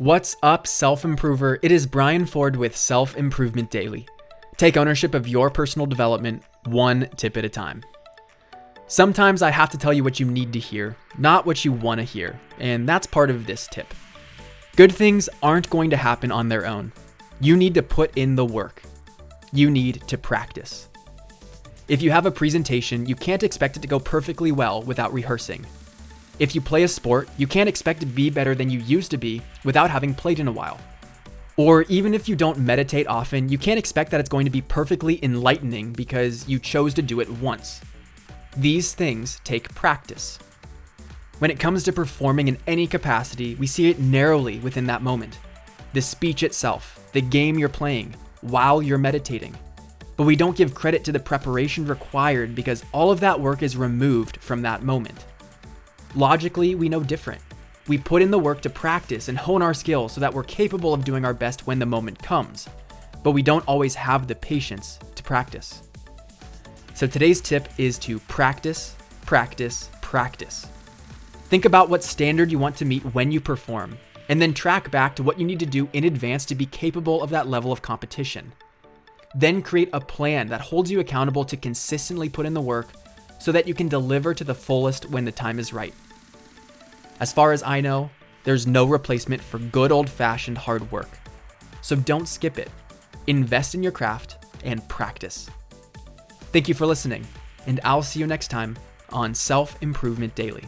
What's up, self improver? It is Brian Ford with Self Improvement Daily. Take ownership of your personal development one tip at a time. Sometimes I have to tell you what you need to hear, not what you want to hear, and that's part of this tip. Good things aren't going to happen on their own. You need to put in the work. You need to practice. If you have a presentation, you can't expect it to go perfectly well without rehearsing. If you play a sport, you can't expect to be better than you used to be without having played in a while. Or even if you don't meditate often, you can't expect that it's going to be perfectly enlightening because you chose to do it once. These things take practice. When it comes to performing in any capacity, we see it narrowly within that moment. The speech itself, the game you're playing, while you're meditating. But we don't give credit to the preparation required because all of that work is removed from that moment. Logically, we know different. We put in the work to practice and hone our skills so that we're capable of doing our best when the moment comes, but we don't always have the patience to practice. So today's tip is to practice, practice, practice. Think about what standard you want to meet when you perform, and then track back to what you need to do in advance to be capable of that level of competition. Then create a plan that holds you accountable to consistently put in the work so that you can deliver to the fullest when the time is right. As far as I know, there's no replacement for good old fashioned hard work. So don't skip it. Invest in your craft and practice. Thank you for listening, and I'll see you next time on Self Improvement Daily.